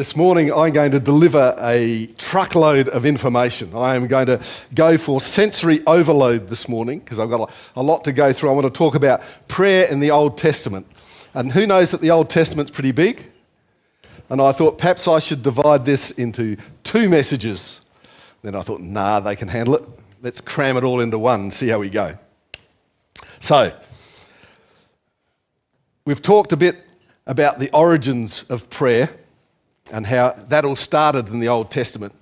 this morning I'm going to deliver a truckload of information. I am going to go for sensory overload this morning because I've got a, lot to go through. I want to talk about prayer in the Old Testament. And who knows that the Old Testament's pretty big? And I thought perhaps I should divide this into two messages. Then I thought, nah, they can handle it. Let's cram it all into one and see how we go. So, we've talked a bit about the origins of prayer and how that all started in the Old Testament.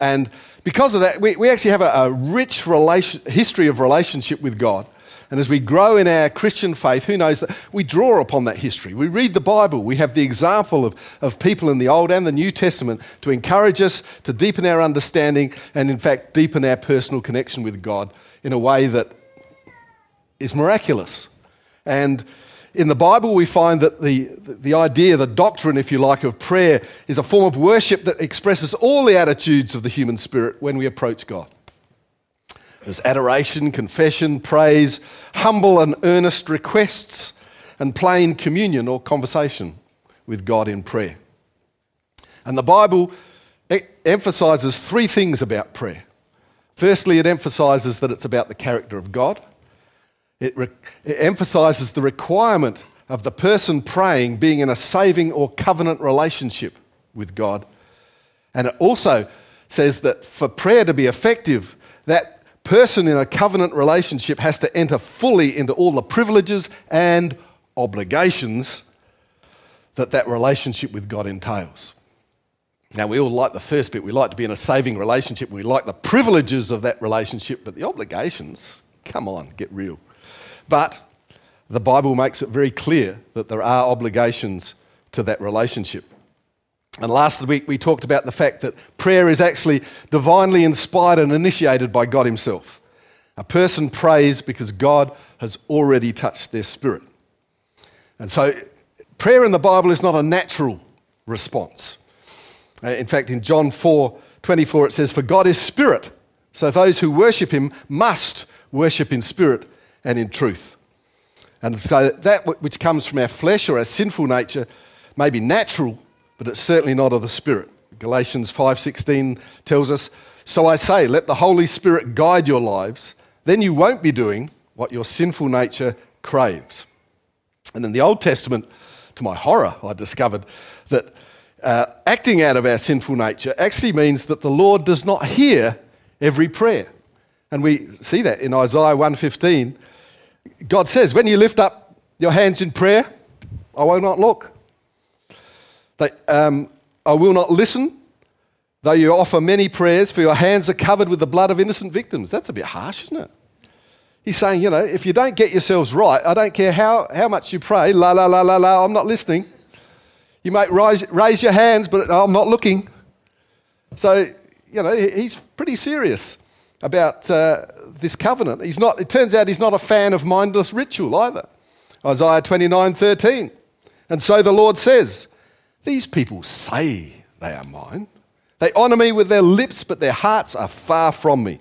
And because of that, we, we actually have a, a rich relation, history of relationship with God. And as we grow in our Christian faith, who knows that we draw upon that history. We read the Bible. We have the example of, of people in the Old and the New Testament to encourage us to deepen our understanding and, in fact, deepen our personal connection with God in a way that is miraculous. And in the Bible, we find that the, the idea, the doctrine, if you like, of prayer is a form of worship that expresses all the attitudes of the human spirit when we approach God. There's adoration, confession, praise, humble and earnest requests, and plain communion or conversation with God in prayer. And the Bible emphasizes three things about prayer. Firstly, it emphasizes that it's about the character of God. It, re- it emphasizes the requirement of the person praying being in a saving or covenant relationship with God. And it also says that for prayer to be effective, that person in a covenant relationship has to enter fully into all the privileges and obligations that that relationship with God entails. Now, we all like the first bit. We like to be in a saving relationship. We like the privileges of that relationship, but the obligations, come on, get real. But the Bible makes it very clear that there are obligations to that relationship. And last week we talked about the fact that prayer is actually divinely inspired and initiated by God Himself. A person prays because God has already touched their spirit. And so prayer in the Bible is not a natural response. Uh, in fact, in John 4 24, it says, For God is spirit, so those who worship Him must worship in spirit and in truth. And so that which comes from our flesh or our sinful nature may be natural, but it's certainly not of the Spirit. Galatians 5:16 tells us, "So I say, let the Holy Spirit guide your lives, then you won't be doing what your sinful nature craves." And in the Old Testament, to my horror, I discovered that uh, acting out of our sinful nature actually means that the Lord does not hear every prayer. And we see that in Isaiah 115 God says, when you lift up your hands in prayer, I will not look. They, um, I will not listen, though you offer many prayers, for your hands are covered with the blood of innocent victims. That's a bit harsh, isn't it? He's saying, you know, if you don't get yourselves right, I don't care how, how much you pray, la, la, la, la, la, I'm not listening. You might raise, raise your hands, but I'm not looking. So, you know, he's pretty serious about uh, this covenant. He's not, it turns out he's not a fan of mindless ritual either. Isaiah 29 13. And so the Lord says, These people say they are mine. They honor me with their lips, but their hearts are far from me.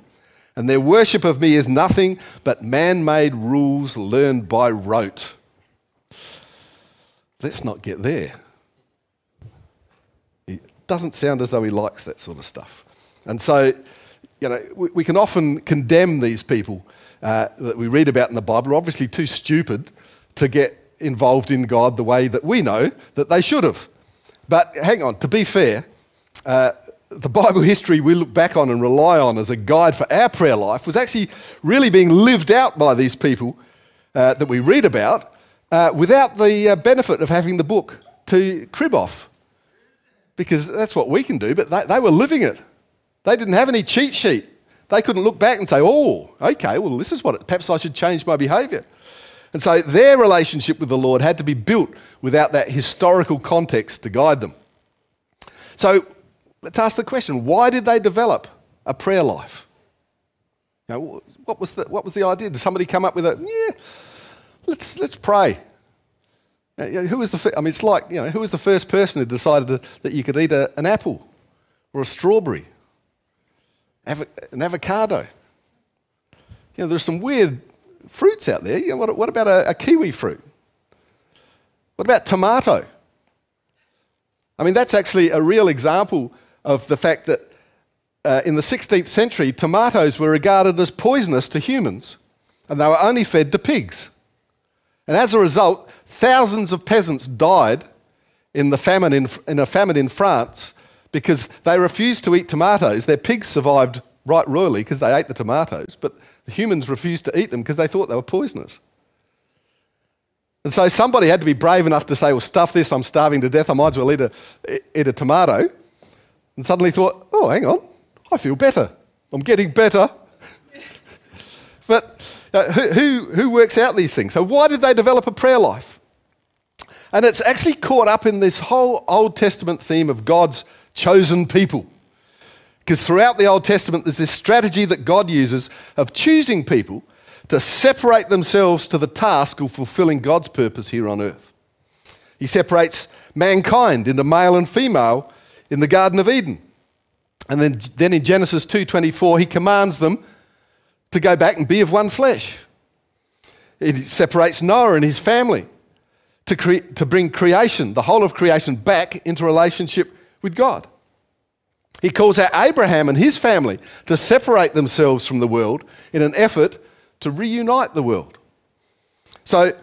And their worship of me is nothing but man made rules learned by rote. Let's not get there. It doesn't sound as though he likes that sort of stuff. And so you know, we, we can often condemn these people uh, that we read about in the Bible, are obviously too stupid to get involved in God the way that we know that they should have. But hang on, to be fair, uh, the Bible history we look back on and rely on as a guide for our prayer life was actually really being lived out by these people uh, that we read about uh, without the uh, benefit of having the book to crib off. Because that's what we can do, but they, they were living it. They didn't have any cheat sheet. They couldn't look back and say, oh, okay, well, this is what it, perhaps I should change my behavior. And so their relationship with the Lord had to be built without that historical context to guide them. So let's ask the question why did they develop a prayer life? You know, what, was the, what was the idea? Did somebody come up with a, yeah, let's, let's pray? You know, who was the, I mean, it's like, you know, who was the first person who decided that you could eat a, an apple or a strawberry an avocado. You know, there's some weird fruits out there. You know, what, what, about a, a kiwi fruit? What about tomato? I mean, that's actually a real example of the fact that uh, in the 16th century, tomatoes were regarded as poisonous to humans, and they were only fed to pigs. And as a result, thousands of peasants died in, the famine in, in a famine in France because they refused to eat tomatoes. Their pigs survived right royally because they ate the tomatoes, but the humans refused to eat them because they thought they were poisonous. And so somebody had to be brave enough to say, well, stuff this, I'm starving to death, I might as well eat a, eat a tomato. And suddenly thought, oh, hang on, I feel better. I'm getting better. but uh, who, who, who works out these things? So, why did they develop a prayer life? And it's actually caught up in this whole Old Testament theme of God's chosen people. Because throughout the Old Testament, there's this strategy that God uses of choosing people to separate themselves to the task of fulfilling God's purpose here on earth. He separates mankind into male and female in the Garden of Eden. And then, then in Genesis 2:24, he commands them to go back and be of one flesh. It separates Noah and his family to, cre- to bring creation, the whole of creation, back into relationship with God. He calls out Abraham and his family to separate themselves from the world in an effort to reunite the world. So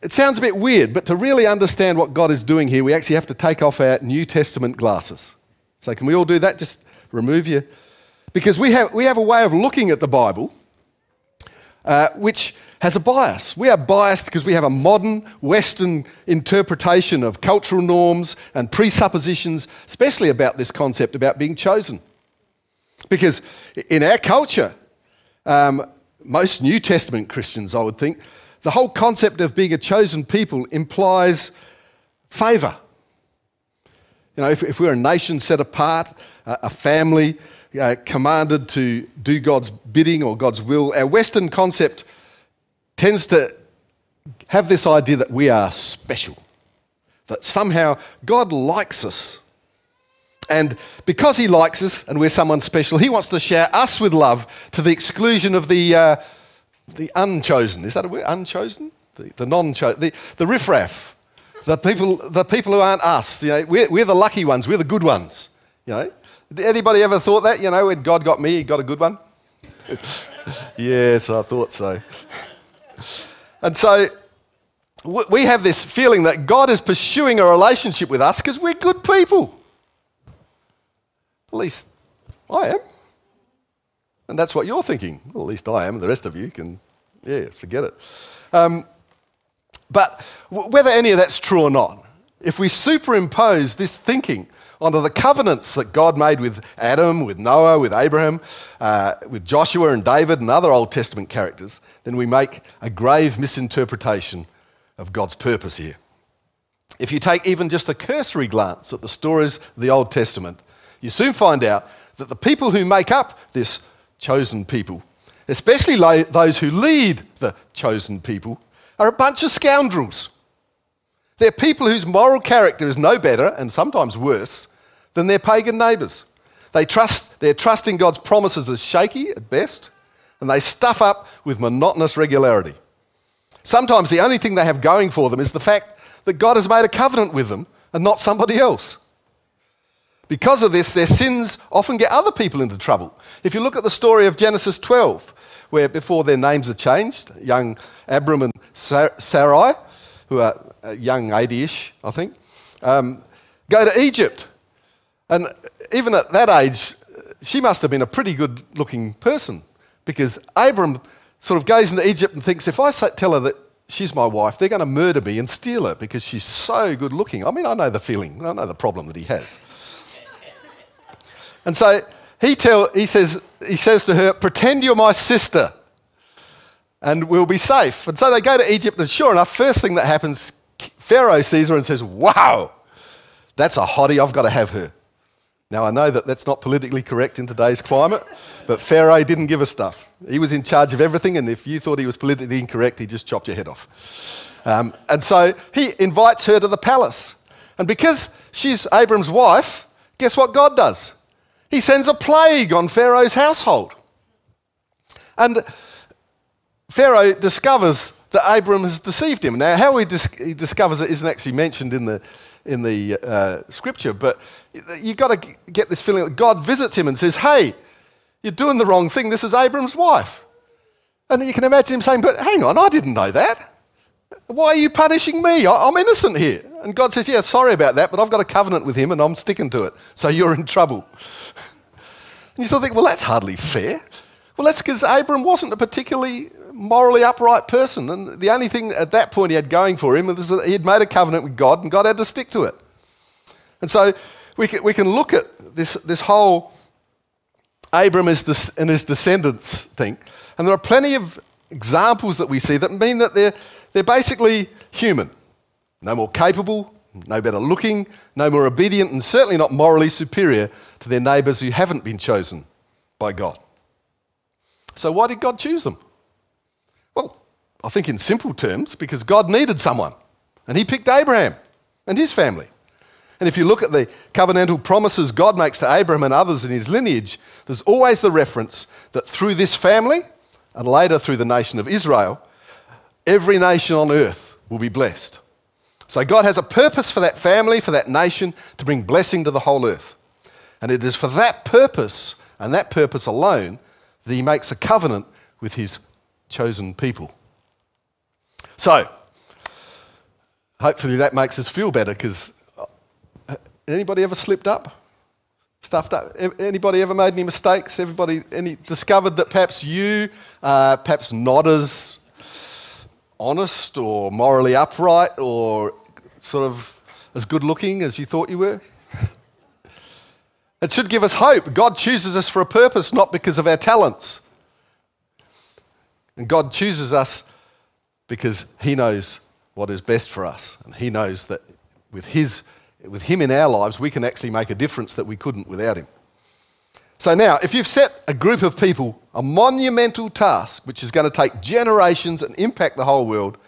it sounds a bit weird, but to really understand what God is doing here, we actually have to take off our New Testament glasses. So, can we all do that? Just remove your. Because we have, we have a way of looking at the Bible uh, which has a bias. We are biased because we have a modern Western interpretation of cultural norms and presuppositions, especially about this concept about being chosen. Because in our culture, um, most New Testament Christians, I would think, the whole concept of being a chosen people implies favour. You know, if, if, we're a nation set apart, uh, a family uh, commanded to do God's bidding or God's will, our Western concept tends to have this idea that we are special, that somehow God likes us. And because He likes us and we're someone special, He wants to share us with love to the exclusion of the, uh, the unchosen. Is that a word? Unchosen? The, the non chosen, the, the riffraff, the people, the people who aren't us. You know, we're, we're the lucky ones, we're the good ones. You know? Anybody ever thought that? You know, when God got me, He got a good one? yes, I thought so. And so we have this feeling that God is pursuing a relationship with us because we're good people. At least I am. And that's what you're thinking. Well, at least I am. The rest of you can, yeah, forget it. Um, but whether any of that's true or not, if we superimpose this thinking onto the covenants that God made with Adam, with Noah, with Abraham, uh, with Joshua and David and other Old Testament characters, then we make a grave misinterpretation of God's purpose here. If you take even just a cursory glance at the stories of the Old Testament, you soon find out that the people who make up this chosen people, especially those who lead the chosen people, are a bunch of scoundrels. They're people whose moral character is no better, and sometimes worse, than their pagan neighbours. They trust, their trust in God's promises is shaky at best, and they stuff up with monotonous regularity. Sometimes the only thing they have going for them is the fact that God has made a covenant with them and not somebody else. Because of this, their sins often get other people into trouble. If you look at the story of Genesis 12, where before their names are changed, young Abram and Sarai, who are young 80 ish, I think, um, go to Egypt. And even at that age, she must have been a pretty good looking person because Abram sort of goes into Egypt and thinks, if I tell her that she's my wife, they're going to murder me and steal her because she's so good looking. I mean, I know the feeling, I know the problem that he has. and so he, tell, he, says, he says to her, pretend you're my sister and we'll be safe. And so they go to Egypt, and sure enough, first thing that happens, Pharaoh sees her and says, Wow, that's a hottie, I've got to have her. Now, I know that that's not politically correct in today's climate, but Pharaoh didn't give a stuff. He was in charge of everything, and if you thought he was politically incorrect, he just chopped your head off. Um, and so he invites her to the palace. And because she's Abram's wife, guess what God does? He sends a plague on Pharaoh's household. And Pharaoh discovers that Abram has deceived him. Now, how he, dis- he discovers it isn't actually mentioned in the, in the uh, scripture, but you've got to get this feeling that God visits him and says, Hey, you're doing the wrong thing. This is Abram's wife. And you can imagine him saying, But hang on, I didn't know that. Why are you punishing me? I'm innocent here. And God says, Yeah, sorry about that, but I've got a covenant with him and I'm sticking to it. So you're in trouble. and you sort of think, Well, that's hardly fair. Well, that's because Abram wasn't a particularly morally upright person. And the only thing at that point he had going for him was that he had made a covenant with God and God had to stick to it. And so we can, we can look at this, this whole Abram and his descendants thing. And there are plenty of examples that we see that mean that they're, they're basically human. No more capable, no better looking, no more obedient, and certainly not morally superior to their neighbours who haven't been chosen by God. So, why did God choose them? I think in simple terms, because God needed someone, and He picked Abraham and his family. And if you look at the covenantal promises God makes to Abraham and others in his lineage, there's always the reference that through this family, and later through the nation of Israel, every nation on earth will be blessed. So God has a purpose for that family, for that nation, to bring blessing to the whole earth. And it is for that purpose, and that purpose alone, that he makes a covenant with his chosen people. So, hopefully that makes us feel better because uh, anybody ever slipped up? Stuffed up? Anybody ever made any mistakes? Everybody any, discovered that perhaps you, uh, perhaps not as honest or morally upright or sort of as good looking as you thought you were? It should give us hope. God chooses us for a purpose, not because of our talents. And God chooses us because He knows what is best for us. And He knows that with, his, with Him in our lives, we can actually make a difference that we couldn't without Him. So now, if you've set a group of people a monumental task which is going to take generations and impact the whole world,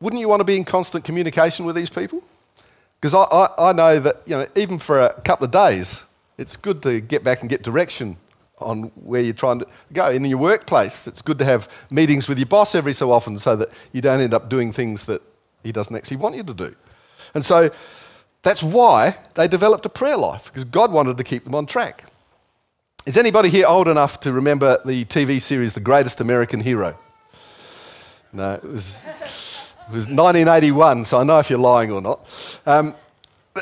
wouldn't you want to be in constant communication with these people? Because I, I, I, know that you know, even for a couple of days, it's good to get back and get direction on where you're trying to go. In your workplace, it's good to have meetings with your boss every so often so that you don't end up doing things that he doesn't actually want you to do. And so that's why they developed a prayer life, because God wanted to keep them on track. Is anybody here old enough to remember the TV series The Greatest American Hero? No, it was, it was 1981, so I know if you're lying or not. Um,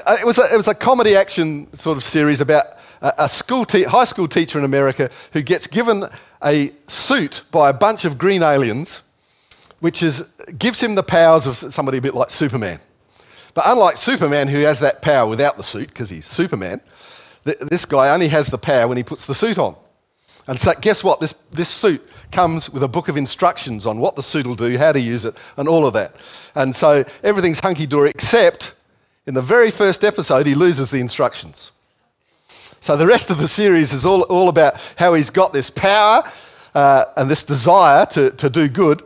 Uh, it, was a, it was a comedy action sort of series about a school te- high school teacher in America who gets given a suit by a bunch of green aliens, which is, gives him the powers of somebody a bit like Superman. But unlike Superman, who has that power without the suit, because he's Superman, th- this guy only has the power when he puts the suit on. And so, guess what? This, this suit comes with a book of instructions on what the suit will do, how to use it, and all of that. And so, everything's hunky dory, except in the very first episode, he loses the instructions. So the rest of the series is all, all about how he's got this power uh, and this desire to, to do good.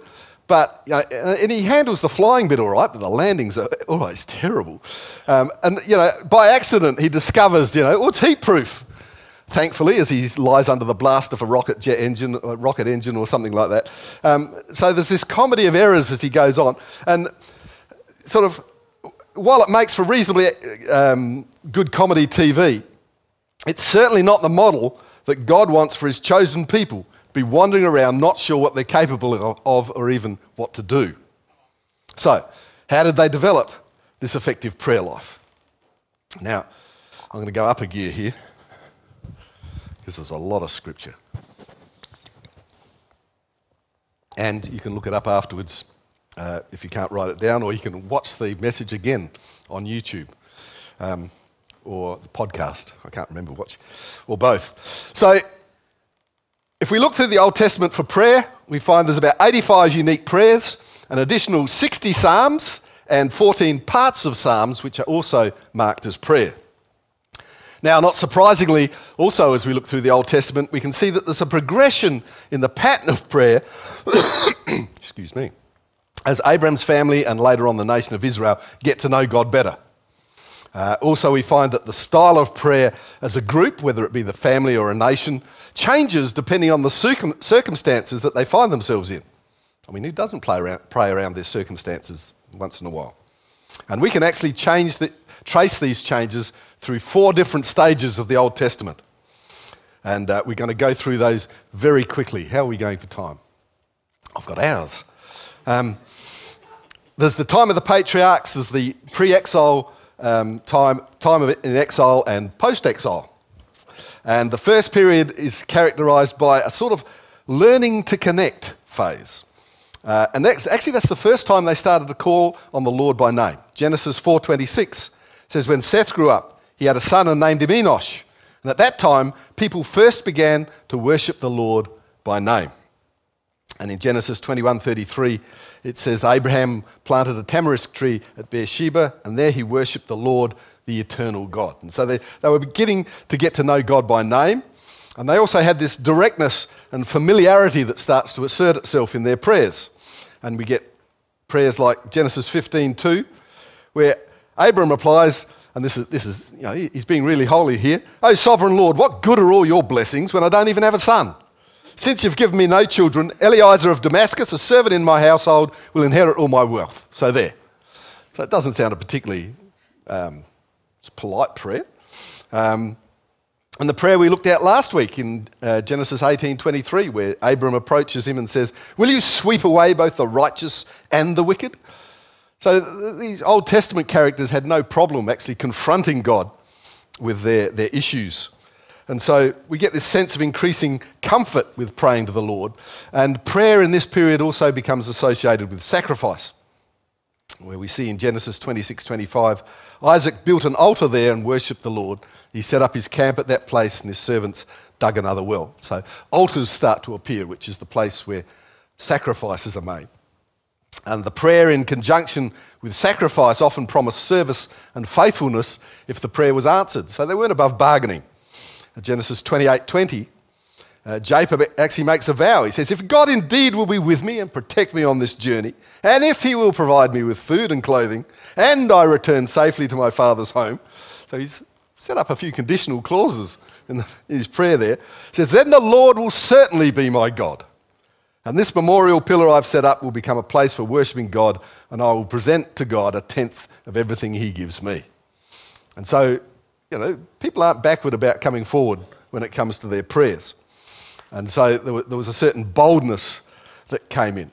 But, you know, and he handles the flying bit all right, but the landings are always terrible. Um, and, you know, by accident, he discovers, you know, oh, it's heat proof. Thankfully, as he lies under the blast of a rocket jet engine, rocket engine or something like that. Um, so there's this comedy of errors as he goes on. And sort of, while it makes for reasonably um, good comedy TV, it's certainly not the model that God wants for his chosen people to be wandering around not sure what they're capable of or even what to do. So, how did they develop this effective prayer life? Now, I'm going to go up a gear here because there's a lot of scripture. And you can look it up afterwards uh, if you can't write it down, or you can watch the message again on YouTube. Um, or the podcast. I can't remember which, or both. So, if we look through the Old Testament for prayer, we find there's about 85 unique prayers, an additional 60 Psalms, and 14 parts of Psalms, which are also marked as prayer. Now, not surprisingly, also as we look through the Old Testament, we can see that there's a progression in the pattern of prayer, excuse me, as Abraham's family and later on the nation of Israel get to know God better. Uh, also, we find that the style of prayer as a group, whether it be the family or a nation, changes depending on the circum- circumstances that they find themselves in. I mean, who doesn't around, pray around their circumstances once in a while? And we can actually change the, trace these changes through four different stages of the Old Testament. And uh, we're going to go through those very quickly. How are we going for time? I've got hours. Um, there's the time of the patriarchs, there's the pre exile um, time, time of in exile, and post exile. And the first period is characterized by a sort of learning to connect phase. Uh, and that's, actually, that's the first time they started to call on the Lord by name. Genesis 4.26 says, When Seth grew up, he had a son and named him Enosh. And at that time, people first began to worship the Lord by name. And in Genesis 21:33, it says Abraham planted a tamarisk tree at Beersheba, and there he worshipped the Lord, the eternal God. And so they, they were beginning to get to know God by name. And they also had this directness and familiarity that starts to assert itself in their prayers. And we get prayers like Genesis 15:2, where Abram replies, and this is, this is you know, he's being really holy here. Oh, sovereign Lord, what good are all your blessings when I don't even have a son? Since you've given me no children, Eliezer of Damascus, a servant in my household, will inherit all my wealth. So there. So it doesn't sound a particularly um, polite prayer. Um, and the prayer we looked at last week in uh, Genesis 18:23, where Abram approaches him and says, "Will you sweep away both the righteous and the wicked?" So these Old Testament characters had no problem actually confronting God with their, their issues. And so we get this sense of increasing comfort with praying to the Lord. And prayer in this period also becomes associated with sacrifice, where we see in Genesis 26 25, Isaac built an altar there and worshipped the Lord. He set up his camp at that place, and his servants dug another well. So altars start to appear, which is the place where sacrifices are made. And the prayer in conjunction with sacrifice often promised service and faithfulness if the prayer was answered. So they weren't above bargaining. Genesis 28 20, uh, Jacob actually makes a vow. He says, If God indeed will be with me and protect me on this journey, and if he will provide me with food and clothing, and I return safely to my father's home. So he's set up a few conditional clauses in, the, in his prayer there. He says, Then the Lord will certainly be my God. And this memorial pillar I've set up will become a place for worshipping God, and I will present to God a tenth of everything He gives me. And so, you know, people aren't backward about coming forward when it comes to their prayers. And so there was a certain boldness that came in.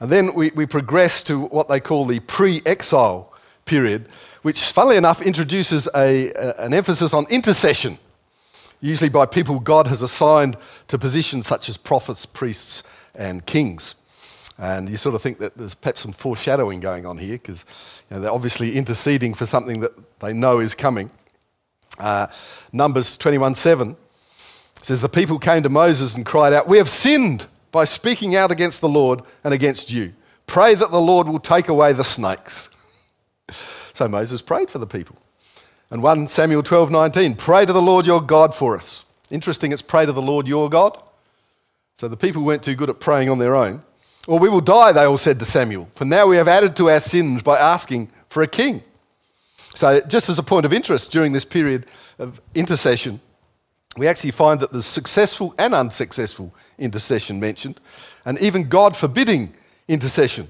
And then we, we progress to what they call the pre exile period, which, funnily enough, introduces a, a, an emphasis on intercession, usually by people God has assigned to positions such as prophets, priests, and kings. And you sort of think that there's perhaps some foreshadowing going on here because you know, they're obviously interceding for something that they know is coming. Uh, Numbers 21 7 says, The people came to Moses and cried out, We have sinned by speaking out against the Lord and against you. Pray that the Lord will take away the snakes. so Moses prayed for the people. And 1 Samuel 12 19, Pray to the Lord your God for us. Interesting, it's pray to the Lord your God. So the people weren't too good at praying on their own. Or we will die, they all said to Samuel, for now we have added to our sins by asking for a king. So, just as a point of interest, during this period of intercession, we actually find that there's successful and unsuccessful intercession mentioned, and even God forbidding intercession.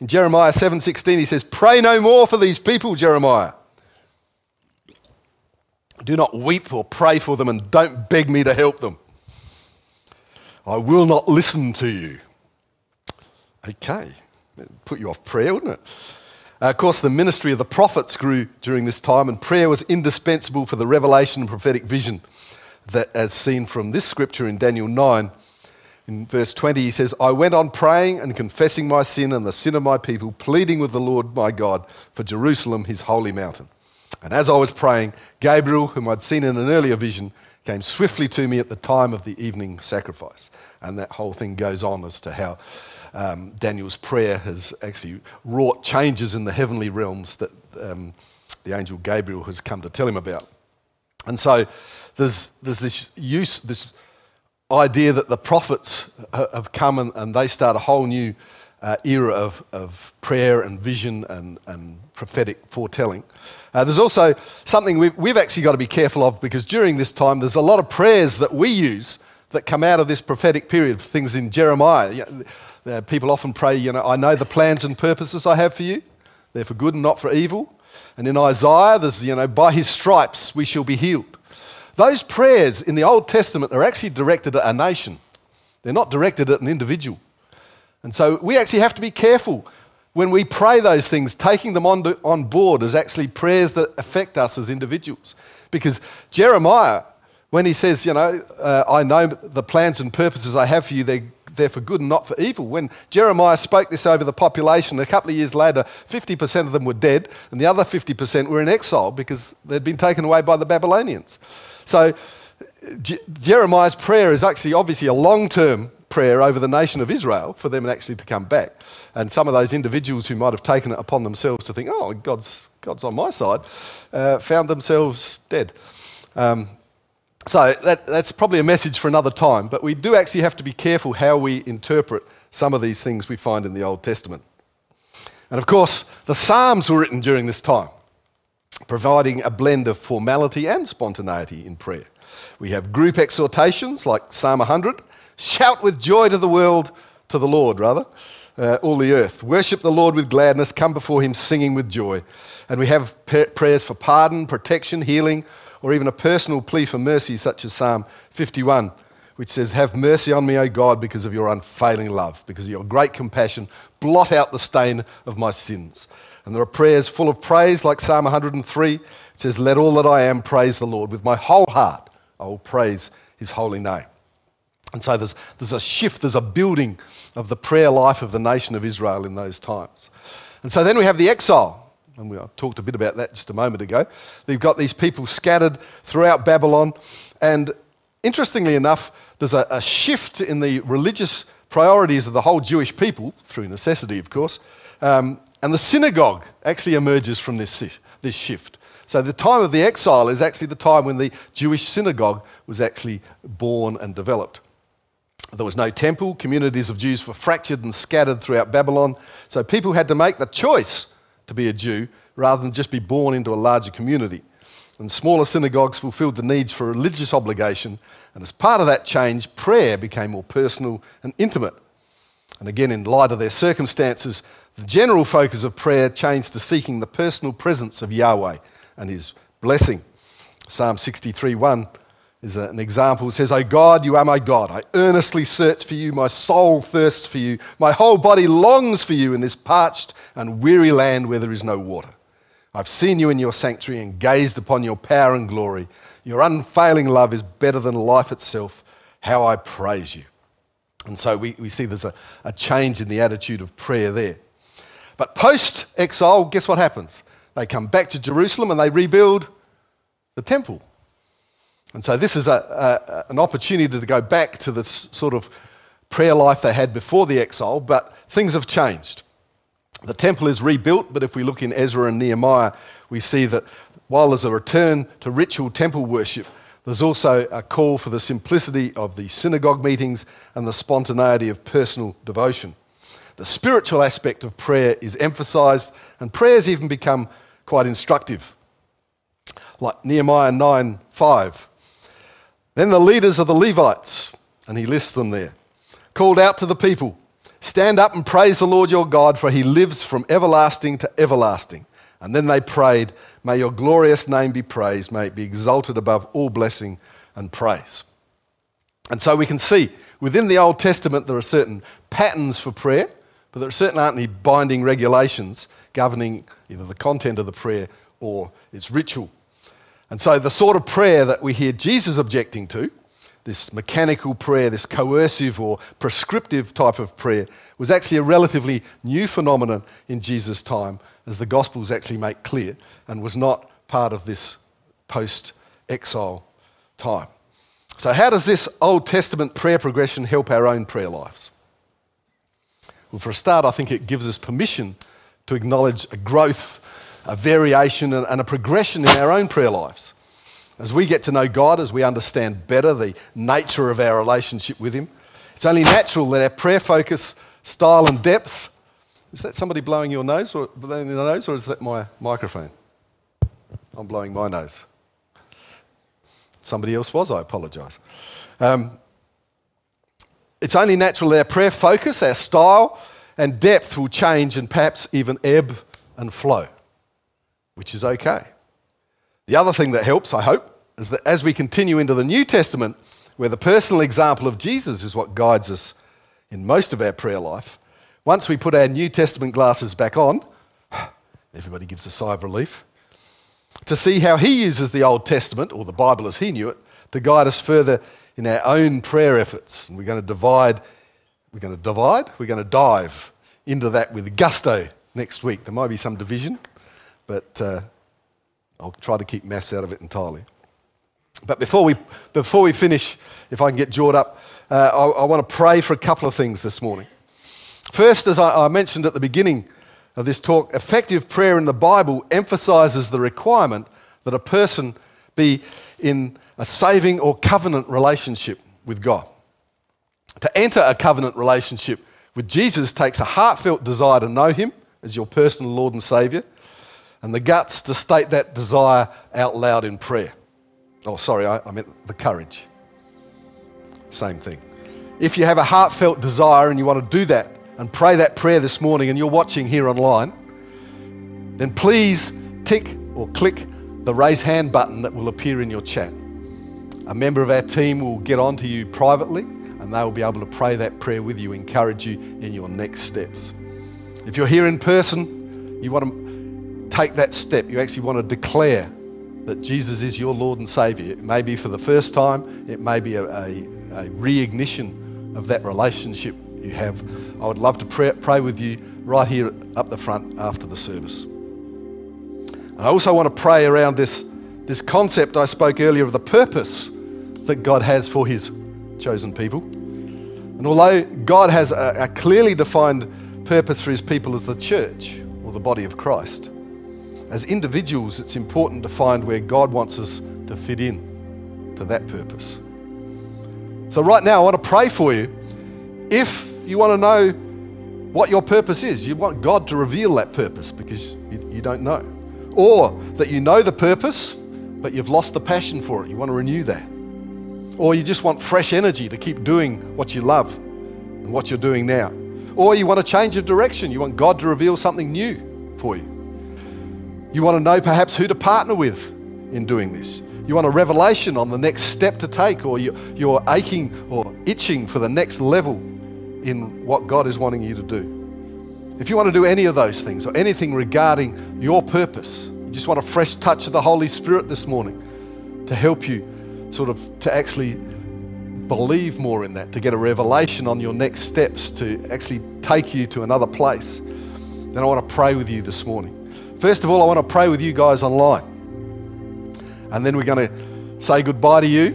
In Jeremiah 7:16 he says, "Pray no more for these people, Jeremiah. Do not weep or pray for them and don't beg me to help them." I will not listen to you. Okay, put you off prayer, wouldn't it? Uh, of course, the ministry of the prophets grew during this time, and prayer was indispensable for the revelation and prophetic vision that, as seen from this scripture in Daniel 9, in verse 20, he says, I went on praying and confessing my sin and the sin of my people, pleading with the Lord my God for Jerusalem, his holy mountain. And as I was praying, Gabriel, whom I'd seen in an earlier vision, came swiftly to me at the time of the evening sacrifice. And that whole thing goes on as to how um, Daniel's prayer has actually wrought changes in the heavenly realms that um, the angel Gabriel has come to tell him about. And so there's, there's this use, this idea that the prophets have come and, and they start a whole new uh, era of, of prayer and vision and, and prophetic foretelling. Uh, there's also something we've, we've actually got to be careful of because during this time there's a lot of prayers that we use that come out of this prophetic period. Things in Jeremiah. Know, people often pray, you know, I know the plans and purposes I have for you. They're for good and not for evil. And in Isaiah, there's, you know, by his stripes we shall be healed. Those prayers in the Old Testament are actually directed at a nation, they're not directed at an individual. And so we actually have to be careful when we pray those things, taking them on, to, on board as actually prayers that affect us as individuals. Because Jeremiah, when he says, you know, uh, I know the plans and purposes I have for you, they're, they're for good and not for evil. When Jeremiah spoke this over the population, a couple of years later, 50% of them were dead, and the other 50% were in exile because they'd been taken away by the Babylonians. So Jeremiah's prayer is actually obviously a long term prayer over the nation of Israel for them actually to come back. And some of those individuals who might have taken it upon themselves to think, oh, God's, God's on my side, uh, found themselves dead. Um, so that, that's probably a message for another time, but we do actually have to be careful how we interpret some of these things we find in the Old Testament. And of course, the Psalms were written during this time, providing a blend of formality and spontaneity in prayer. We have group exhortations like Psalm 100 shout with joy to the world, to the Lord, rather, uh, all the earth. Worship the Lord with gladness, come before him singing with joy. And we have prayers for pardon, protection, healing, or even a personal plea for mercy, such as Psalm 51, which says, Have mercy on me, O God, because of your unfailing love, because of your great compassion. Blot out the stain of my sins. And there are prayers full of praise, like Psalm 103. It says, Let all that I am praise the Lord. With my whole heart, I will praise his holy name. And so there's, there's a shift, there's a building of the prayer life of the nation of Israel in those times. And so then we have the exile. And we talked a bit about that just a moment ago. They've got these people scattered throughout Babylon. And interestingly enough, there's a, a shift in the religious priorities of the whole Jewish people, through necessity, of course. Um, and the synagogue actually emerges from this, this shift. So the time of the exile is actually the time when the Jewish synagogue was actually born and developed. There was no temple, communities of Jews were fractured and scattered throughout Babylon, so people had to make the choice to be a Jew rather than just be born into a larger community. And smaller synagogues fulfilled the needs for religious obligation, and as part of that change, prayer became more personal and intimate. And again, in light of their circumstances, the general focus of prayer changed to seeking the personal presence of Yahweh and his blessing. Psalm 63 1 is an example. It says, O God, you are my God. I earnestly search for you. My soul thirsts for you. My whole body longs for you in this parched and weary land where there is no water. I've seen you in your sanctuary and gazed upon your power and glory. Your unfailing love is better than life itself. How I praise you. And so we, we see there's a, a change in the attitude of prayer there. But post exile, guess what happens? They come back to Jerusalem and they rebuild the temple. And so this is a, a, an opportunity to go back to the sort of prayer life they had before the exile, but things have changed. The temple is rebuilt, but if we look in Ezra and Nehemiah, we see that while there's a return to ritual temple worship, there's also a call for the simplicity of the synagogue meetings and the spontaneity of personal devotion. The spiritual aspect of prayer is emphasized, and prayers even become quite instructive. Like Nehemiah 9 5. Then the leaders of the Levites, and he lists them there, called out to the people Stand up and praise the Lord your God, for he lives from everlasting to everlasting. And then they prayed, May your glorious name be praised, may it be exalted above all blessing and praise. And so we can see within the Old Testament there are certain patterns for prayer, but there certainly aren't any binding regulations governing either the content of the prayer or its ritual. And so, the sort of prayer that we hear Jesus objecting to, this mechanical prayer, this coercive or prescriptive type of prayer, was actually a relatively new phenomenon in Jesus' time, as the Gospels actually make clear, and was not part of this post exile time. So, how does this Old Testament prayer progression help our own prayer lives? Well, for a start, I think it gives us permission to acknowledge a growth a variation and a progression in our own prayer lives. As we get to know God, as we understand better the nature of our relationship with Him, it's only natural that our prayer focus, style, and depth. Is that somebody blowing your nose or blowing the nose, or is that my microphone? I'm blowing my nose. Somebody else was, I apologise. Um, it's only natural that our prayer focus, our style, and depth will change and perhaps even ebb and flow. Which is okay. The other thing that helps, I hope, is that as we continue into the New Testament, where the personal example of Jesus is what guides us in most of our prayer life, once we put our New Testament glasses back on, everybody gives a sigh of relief, to see how he uses the Old Testament, or the Bible as he knew it, to guide us further in our own prayer efforts. And we're going to divide, we're going to divide, we're going to dive into that with gusto next week. There might be some division, but uh, I'll try to keep maths out of it entirely. But before we, before we finish, if I can get jawed up, uh, I, I want to pray for a couple of things this morning. First, as I, I mentioned at the beginning of this talk, effective prayer in the Bible emphasizes the requirement that a person be in a saving or covenant relationship with God. To enter a covenant relationship with Jesus takes a heartfelt desire to know Him as your personal Lord and Savior, and the guts to state that desire out loud in prayer. Oh, sorry, I, I meant the courage. Same thing. If you have a heartfelt desire and you want to do that and pray that prayer this morning and you're watching here online, then please tick or click the raise hand button that will appear in your chat. A member of our team will get on to you privately and they will be able to pray that prayer with you, encourage you in your next steps. If you're here in person, you want to take that step. You actually want to declare that Jesus is your Lord and Savior. It may be for the first time, it may be a, a, a re-ignition of that relationship you have. I would love to pray, pray with you right here up the front after the service. And I also want to pray around this, this concept I spoke earlier of the purpose that God has for his chosen people. And although God has a, a clearly defined purpose for his people as the church or the body of Christ, as individuals, it's important to find where God wants us to fit in to that purpose. So, right now, I want to pray for you. If you want to know what your purpose is, you want God to reveal that purpose because you, you don't know. Or that you know the purpose, but you've lost the passion for it. You want to renew that. Or you just want fresh energy to keep doing what you love and what you're doing now. Or you want a change of direction. You want God to reveal something new for you. You want to know perhaps who to partner with in doing this. You want a revelation on the next step to take, or you're aching or itching for the next level in what God is wanting you to do. If you want to do any of those things or anything regarding your purpose, you just want a fresh touch of the Holy Spirit this morning to help you sort of to actually believe more in that, to get a revelation on your next steps, to actually take you to another place, then I want to pray with you this morning. First of all, I want to pray with you guys online. And then we're going to say goodbye to you.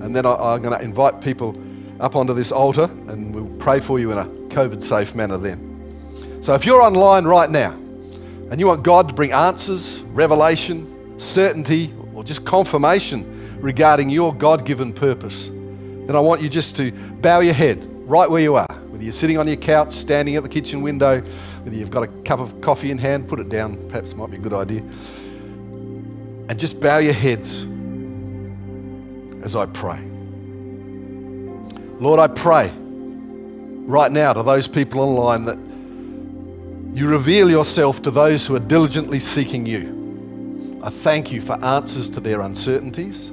And then I, am going to invite people up onto this altar and we'll pray for you in a COVID safe manner then. So if you're online right now and you want God to bring answers, revelation, certainty, or just confirmation regarding your God given purpose, then I want you just to bow your head right where you are. Whether you're sitting on your couch, standing at the kitchen window, whether you've got a cup of coffee in hand, put it down, perhaps might be a good idea. And just bow your heads as I pray. Lord, I pray right now to those people online that you reveal yourself to those who are diligently seeking you. I thank you for answers to their uncertainties.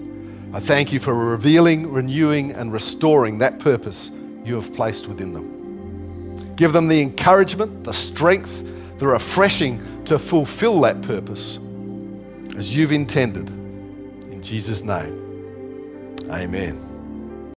I thank you for revealing, renewing, and restoring that purpose you have placed within them. Give them the encouragement, the strength, the refreshing to fulfill that purpose as you've intended. In Jesus' name, amen.